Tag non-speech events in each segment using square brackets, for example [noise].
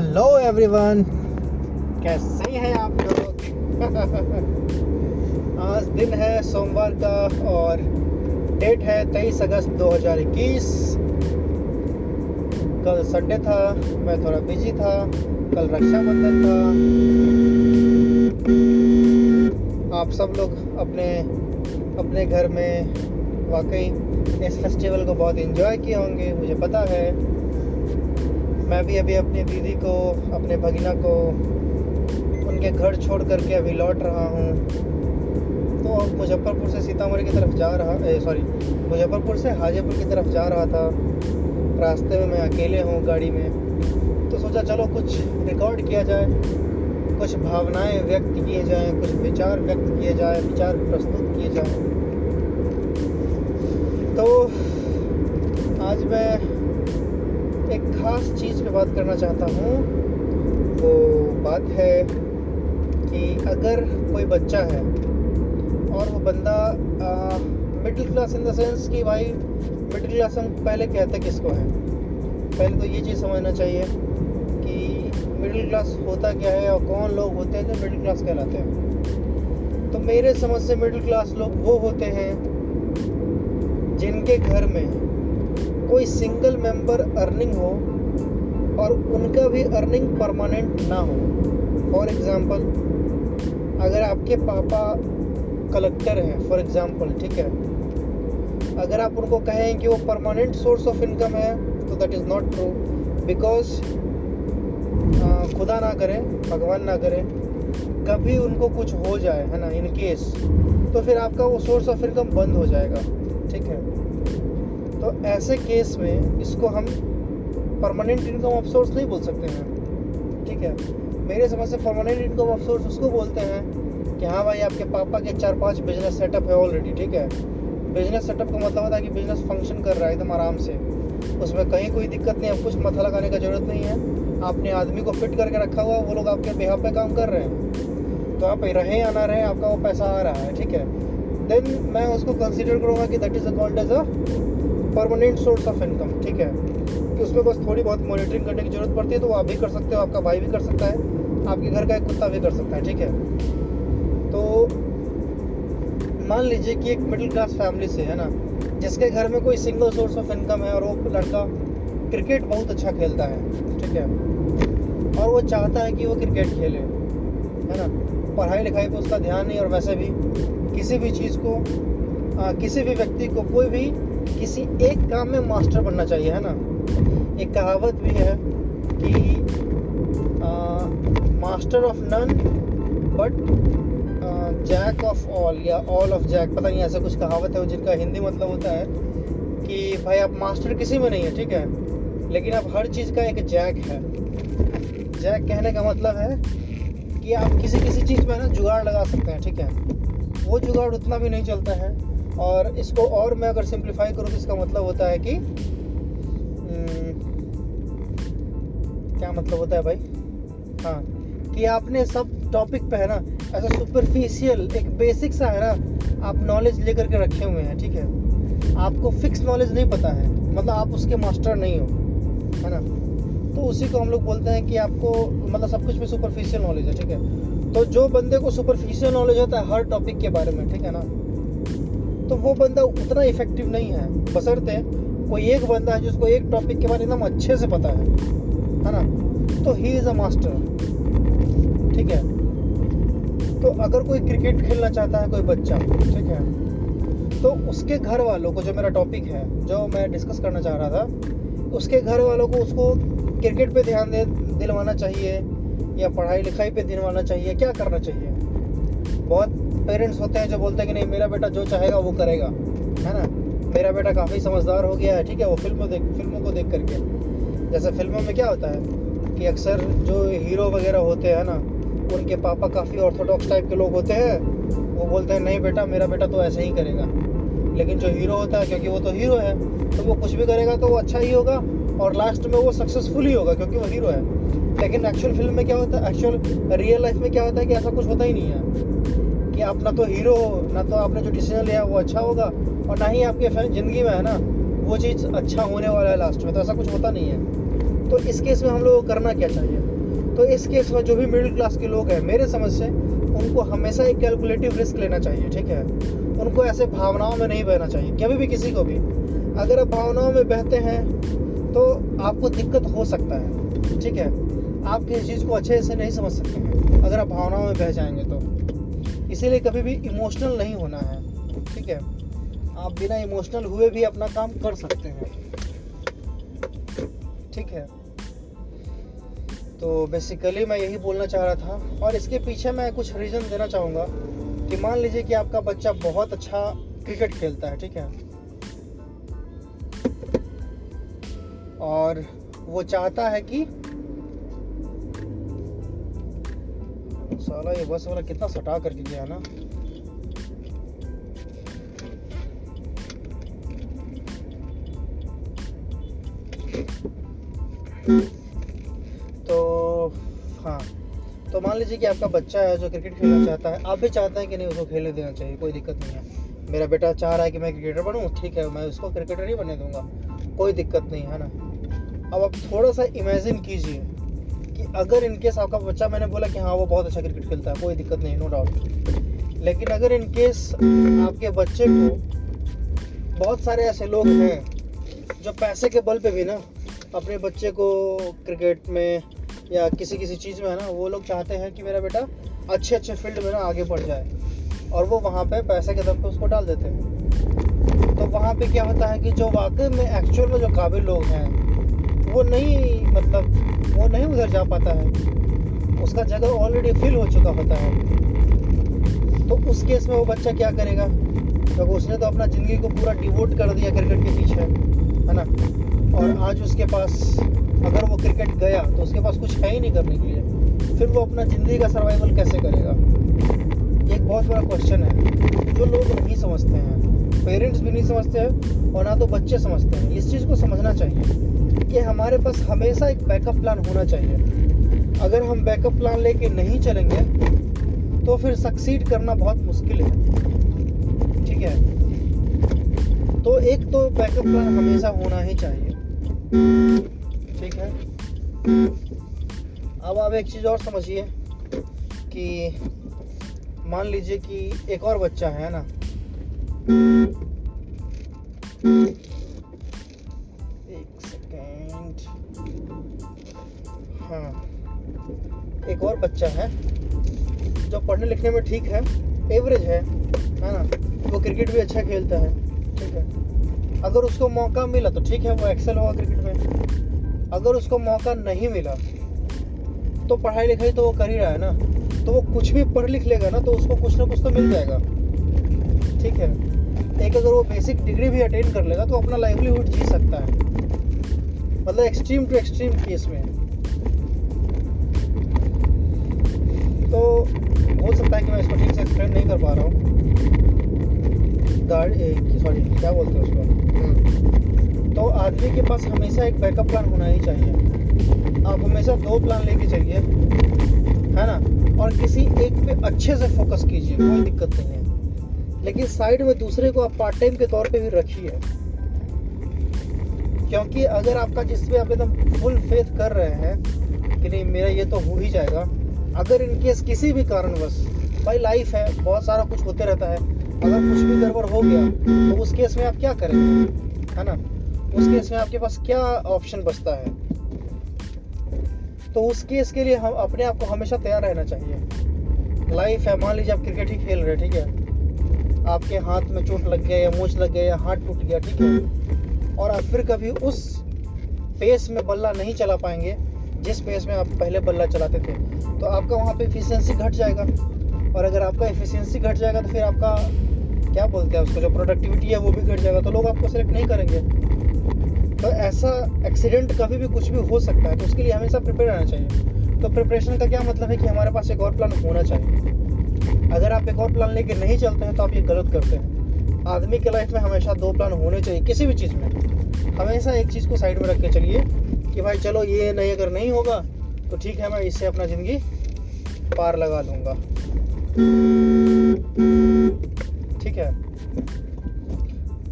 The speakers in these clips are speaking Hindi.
हेलो एवरीवन कैसे हैं आप लोग? [laughs] आज दिन है सोमवार का और डेट है 23 अगस्त 2021 कल संडे था, मैं थोड़ा बिज़ी था, कल रक्षाबंधन था। आप सब लोग अपने अपने घर में वाकई इस फेस्टिवल को बहुत एंजॉय किए होंगे, मुझे पता है। मैं भी अभी अपनी दीदी को, अपने भगिना को, उनके घर छोड़ करके अभी लौट रहा हूँ। तो मुजफ्फरपुर से सीतामढ़ी की तरफ़ जा रहा सॉरी मुजफ्फरपुर से हाजीपुर की तरफ़ जा रहा था। रास्ते में मैं अकेले हूँ गाड़ी में। तो सोचा चलो कुछ रिकॉर्ड किया जाए, कुछ भावनाएँ व्यक्त किए जाएँ, कुछ विचार व्यक्त किए जाए, विचार प्रस्तुत किए जाएँ। तो आज मैं एक ख़ास चीज़ पे बात करना चाहता हूँ, वो बात है कि अगर कोई बच्चा है और वो बंदा middle class in the sense कि भाई मिडिल क्लास हम पहले कहते किसको हैं? पहले तो ये चीज़ समझना चाहिए कि मिडिल क्लास होता क्या है और कौन लोग होते हैं जो मिडिल क्लास कहलाते हैं? तो मेरे समझ से मिडिल क्लास लोग वो होते हैं जिनके घर में कोई सिंगल मेंबर अर्निंग हो और उनका भी अर्निंग परमानेंट ना हो। फॉर एग्ज़ाम्पल अगर आपके पापा कलेक्टर हैं फॉर एग्ज़ाम्पल ठीक है? अगर आप उनको कहें कि वो परमानेंट सोर्स ऑफ़ इनकम है तो that is not true because खुदा ना करे, भगवान ना करे, कभी उनको कुछ हो जाए, है ना इन केस तो फिर आपका वो सोर्स ऑफ़ इनकम बंद हो जाएगा, ठीक है? तो ऐसे केस में इसको हम परमानेंट इनकम ऑफ़ सोर्स नहीं बोल सकते हैं। ठीक है? मेरे समझ से परमानेंट इनकम ऑफ़ सोर्स उसको बोलते हैं कि हाँ भाई, आपके पापा के चार पाँच बिज़नेस सेटअप है ऑलरेडी ठीक है? बिज़नेस सेटअप का मतलब होता है कि बिज़नेस फ़ंक्शन कर रहा है एकदम आराम से। उसमें कहीं कोई दिक्कत नहीं है, कुछ मथा लगाने का ज़रूरत नहीं है। आपने आदमी को फिट करके रखा हुआ वो लोग आपके बेहा पे काम कर रहे हैं। तो आप रहें या ना रहें, आपका वो पैसा आ रहा है, ठीक है? देन मैं उसको कंसिडर करूँगा कि that is called as a permanent source of income ठीक है? कि उसमें बस थोड़ी बहुत मॉनिटरिंग करने की ज़रूरत पड़ती है तो आप भी कर सकते हो आपका भाई भी कर सकता है आपके घर का एक कुत्ता भी कर सकता है ठीक है? तो मान लीजिए कि एक मिडिल क्लास फैमिली से है ना जिसके घर में कोई सिंगल सोर्स ऑफ़ इनकम है और वो लड़का क्रिकेट बहुत अच्छा खेलता है ठीक है? और वो चाहता है कि वो क्रिकेट खेले है ना? पढ़ाई लिखाई पर उसका ध्यान नहीं और वैसे भी किसी भी चीज़ को आ, किसी भी व्यक्ति को कोई भी किसी एक काम में मास्टर बनना चाहिए, है ना? एक कहावत भी है कि master of none, but jack of all, या ऑल ऑफ़ जैक, पता नहीं ऐसा कुछ कहावत है जिनका हिंदी मतलब होता है कि भाई आप मास्टर किसी में नहीं है, ठीक है? लेकिन आप हर चीज़ का एक जैक है। जैक कहने का मतलब है कि आप किसी किसी चीज़ में ना, जुगाड़ लगा सकते हैं, ठीक है? वो जुगाड़ उतना भी नहीं चलता है और इसको और मैं अगर सिंप्लीफाई करूँ तो इसका मतलब होता है कि हम्म, क्या मतलब होता है भाई? हाँ कि आपने सब टॉपिक पे है ना ऐसा सुपरफिशियल एक बेसिक सा है ना आप नॉलेज लेकर के रखे हुए हैं ठीक है? आपको फिक्स नॉलेज नहीं पता है मतलब आप उसके मास्टर नहीं हो है ना? तो उसी को हम लोग बोलते हैं कि आपको मतलब सब कुछ में सुपरफिशियल नॉलेज है ठीक है? तो जो बंदे को सुपरफिशियल नॉलेज होता है हर टॉपिक के बारे में ठीक है ना? तो वो बंदा उतना इफ़ेक्टिव नहीं है। बसरते कोई एक बंदा है जिसको एक टॉपिक के बारे में एकदम अच्छे से पता है है ना? तो ही इज़ अ मास्टर ठीक है? तो अगर कोई क्रिकेट खेलना चाहता है, कोई बच्चा, ठीक है? तो उसके घर वालों को जो मेरा टॉपिक है, जो मैं डिस्कस करना चाह रहा था, उसके घर वालों को उसको क्रिकेट पे ध्यान दे, दिलवाना चाहिए, या पढ़ाई लिखाई पे दिलवाना चाहिए, क्या करना चाहिए? बहुत पेरेंट्स होते हैं जो बोलते हैं कि नहीं, मेरा बेटा जो चाहेगा वो करेगा। है ना? मेरा बेटा काफ़ी समझदार हो गया है, ठीक है? वो फ़िल्मों देख, फ़िल्मों को देख करके। जैसे फ़िल्मों में क्या होता है कि अक्सर जो हीरो वगैरह होते हैं ना, उनके पापा काफ़ी ऑर्थोडॉक्स टाइप के लोग होते हैं। वो बोलते हैं, नहीं बेटा, मेरा बेटा तो ऐसे ही करेगा। लेकिन जो हीरो होता है, क्योंकि वो तो हीरो है तो वो कुछ भी करेगा तो वो अच्छा ही होगा। और लास्ट में वो सक्सेसफुल ही होगा, क्योंकि वो हीरो है। लेकिन एक्चुअल फ़िल्म में क्या होता है एक्चुअल रियल लाइफ में क्या होता है कि ऐसा कुछ होता ही नहीं है। कि आप ना तो हीरो हो, ना तो आपने जो डिसीज़न लिया वो अच्छा होगा, और ना ही आपके फ़ैन ज़िंदगी में है ना, वो चीज़ अच्छा होने वाला है लास्ट में तो ऐसा कुछ होता नहीं है। तो इस केस में हम लोग को करना क्या चाहिए? तो इस केस में जो भी मिडिल क्लास के लोग हैं, मेरे समझ से, उनको हमेशा एक कैलकुलेटिव रिस्क लेना चाहिए, ठीक है? उनको ऐसे भावनाओं में नहीं बहना चाहिए, कभी भी किसी को भी। अगर आप भावनाओं में बहते हैं तो आपको दिक्कत हो सकता है, ठीक है? आप किसी चीज़ को अच्छे से नहीं समझ सकते हैं। अगर आप भावनाओं में बह जाएँगे तो। इसीलिए कभी भी इमोशनल नहीं होना है, ठीक है? आप बिना इमोशनल हुए भी अपना काम कर सकते हैं। ठीक है? तो बेसिकली मैं यही बोलना चाह रहा था, और इसके पीछे मैं कुछ रीज़न देना चाहूँगा कि मान लीजिए कि आपका बच्चा बहुत अच्छा क्रिकेट खेलता है, ठीक है? और वो चाहता है कि साला ये बस वाला कितना सटा करके गया ना। तो हाँ। तो मान लीजिए कि आपका बच्चा है जो क्रिकेट खेलना चाहता है, आप भी चाहते हैं कि नहीं उसको खेलने देना चाहिए, कोई दिक्कत नहीं है। मेरा बेटा चाह रहा है कि मैं क्रिकेटर बनूँ, ठीक है, मैं उसको क्रिकेटर ही बनने दूँगा, कोई दिक्कत नहीं, है ना। अब आप थोड़ा सा इमेजिन कीजिए कि अगर इनकेस आपका बच्चा, मैंने बोला कि हाँ वो बहुत अच्छा क्रिकेट खेलता है, कोई दिक्कत नहीं नो डाउट लेकिन अगर इनकेस आपके बच्चे को बहुत सारे ऐसे लोग हैं जो पैसे के बल पे भी ना अपने बच्चे को क्रिकेट में या किसी किसी चीज़ में है ना, वो लोग चाहते हैं कि मेरा बेटा अच्छे अच्छे फ़ील्ड में ना आगे बढ़ जाए और वो वहाँ पे पैसे के दम पे उसको डाल देते हैं। तो वहाँ पे क्या होता है कि जो वाकई में एक्चुअल में जो काबिल लोग हैं वो नहीं मतलब वो नहीं उधर जा पाता है। उसका जगह ऑलरेडी फिल हो चुका होता है। तो उस केस में वो बच्चा क्या करेगा? क्योंकि तो उसने तो अपना ज़िंदगी को पूरा डिवोट कर दिया क्रिकेट के पीछे है ना? और आज उसके पास अगर वो क्रिकेट गया तो उसके पास कुछ है ही नहीं करने के लिए। फिर वो अपना ज़िंदगी का सर्वाइवल कैसे करेगा? एक बहुत बड़ा क्वेश्चन है जो लोग नहीं समझते हैं। पेरेंट्स भी नहीं समझते हैं और ना तो बच्चे समझते हैं। इस चीज़ को समझना चाहिए। कि हमारे पास हमेशा एक बैकअप प्लान होना चाहिए। अगर हम बैकअप प्लान लेके नहीं चलेंगे तो फिर सक्सीड करना बहुत मुश्किल है। ठीक है? तो एक तो बैकअप प्लान हमेशा होना ही चाहिए। ठीक है? अब आप एक चीज़ और समझिए कि मान लीजिए कि एक और बच्चा है ना? हाँ। एक और बच्चा है, जो पढ़ने लिखने में ठीक है एवरेज है है ना? वो क्रिकेट भी अच्छा खेलता है, ठीक है? अगर उसको मौका मिला तो ठीक है, वो एक्सेल होगा क्रिकेट में। अगर उसको मौका नहीं मिला तो पढ़ाई लिखाई तो वो कर ही रहा है ना? तो वो कुछ भी पढ़ लिख लेगा ना तो उसको कुछ ना कुछ तो मिल जाएगा। ठीक है? एक अगर वो बेसिक डिग्री भी अटेंड कर लेगा तो अपना लाइवलीहुड जी सकता है। मतलब एक्सट्रीम टू एक्सट्रीम केस में तो हो सकता है कि मैं इसको ठीक से एक्सप्लेन नहीं कर पा रहा हूँ। गाड़ी सॉरी क्या बोलते हैं उसको? तो आदमी के पास हमेशा एक बैकअप प्लान होना ही चाहिए। आप हमेशा दो प्लान लेके चलिए है ना? और किसी एक पे अच्छे से फोकस कीजिए कोई दिक्कत नहीं है। लेकिन साइड में दूसरे को आप पार्ट टाइम के तौर पे भी रखिए। क्योंकि अगर आपका जिस आप एकदम फुल फेथ कर रहे हैं कि नहीं, मेरा ये तो हो ही जाएगा, अगर इनकेस किसी भी कारणवश, भाई लाइफ है, बहुत सारा कुछ होते रहता है, अगर कुछ भी गड़बड़ हो गया तो उस केस में आप क्या करेंगे? है ना? उस केस में आपके पास क्या ऑप्शन बचता है? तो उस केस के लिए हम अपने आप को हमेशा तैयार रहना चाहिए। लाइफ है, मान लीजिए आप क्रिकेट ही खेल रहे हैं, ठीक है? आपके हाथ में चोट लग गया या मोच लग गया या हाथ टूट गया, ठीक है? और आप फिर कभी उस पेस में बल्ला नहीं चला पाएँगे, जिस पेस में आप पहले बल्ला चलाते थे। तो आपका वहाँ पे इफिशियंसी घट जाएगा। और अगर आपका इफिशियंसी घट जाएगा तो फिर आपका क्या बोलते हैं उसको, जो प्रोडक्टिविटी है वो भी घट जाएगा। तो लोग आपको सेलेक्ट नहीं करेंगे। तो ऐसा एक्सीडेंट कभी भी कुछ भी हो सकता है तो उसके लिए हमेशा प्रिपेयर रहना चाहिए। तो प्रिपरेशन का क्या मतलब है कि हमारे पास एक और प्लान होना चाहिए। अगर आप एक और प्लान लेके नहीं चलते हैं तो आप ये गलत करते हैं। आदमी के लाइफ में हमेशा दो प्लान होने चाहिए, किसी भी चीज़ में। हमेशा एक चीज़ को साइड में रख के चलिए कि भाई चलो ये नहीं, अगर नहीं होगा तो ठीक है, मैं इससे अपना ज़िंदगी पार लगा लूँगा। ठीक है?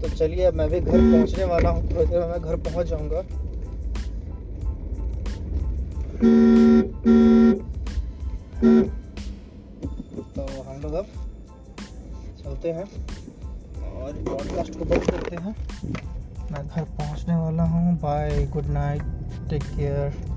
तो चलिए, अब मैं भी घर पहुँचने वाला हूँ, थोड़ी देर में मैं घर पहुँच जाऊँगा। तो हम लोग अब चलते हैं। और पॉडकास्ट को बंद करते हैं। मैं घर पहुँचने वाला हूँ। Bye good night take care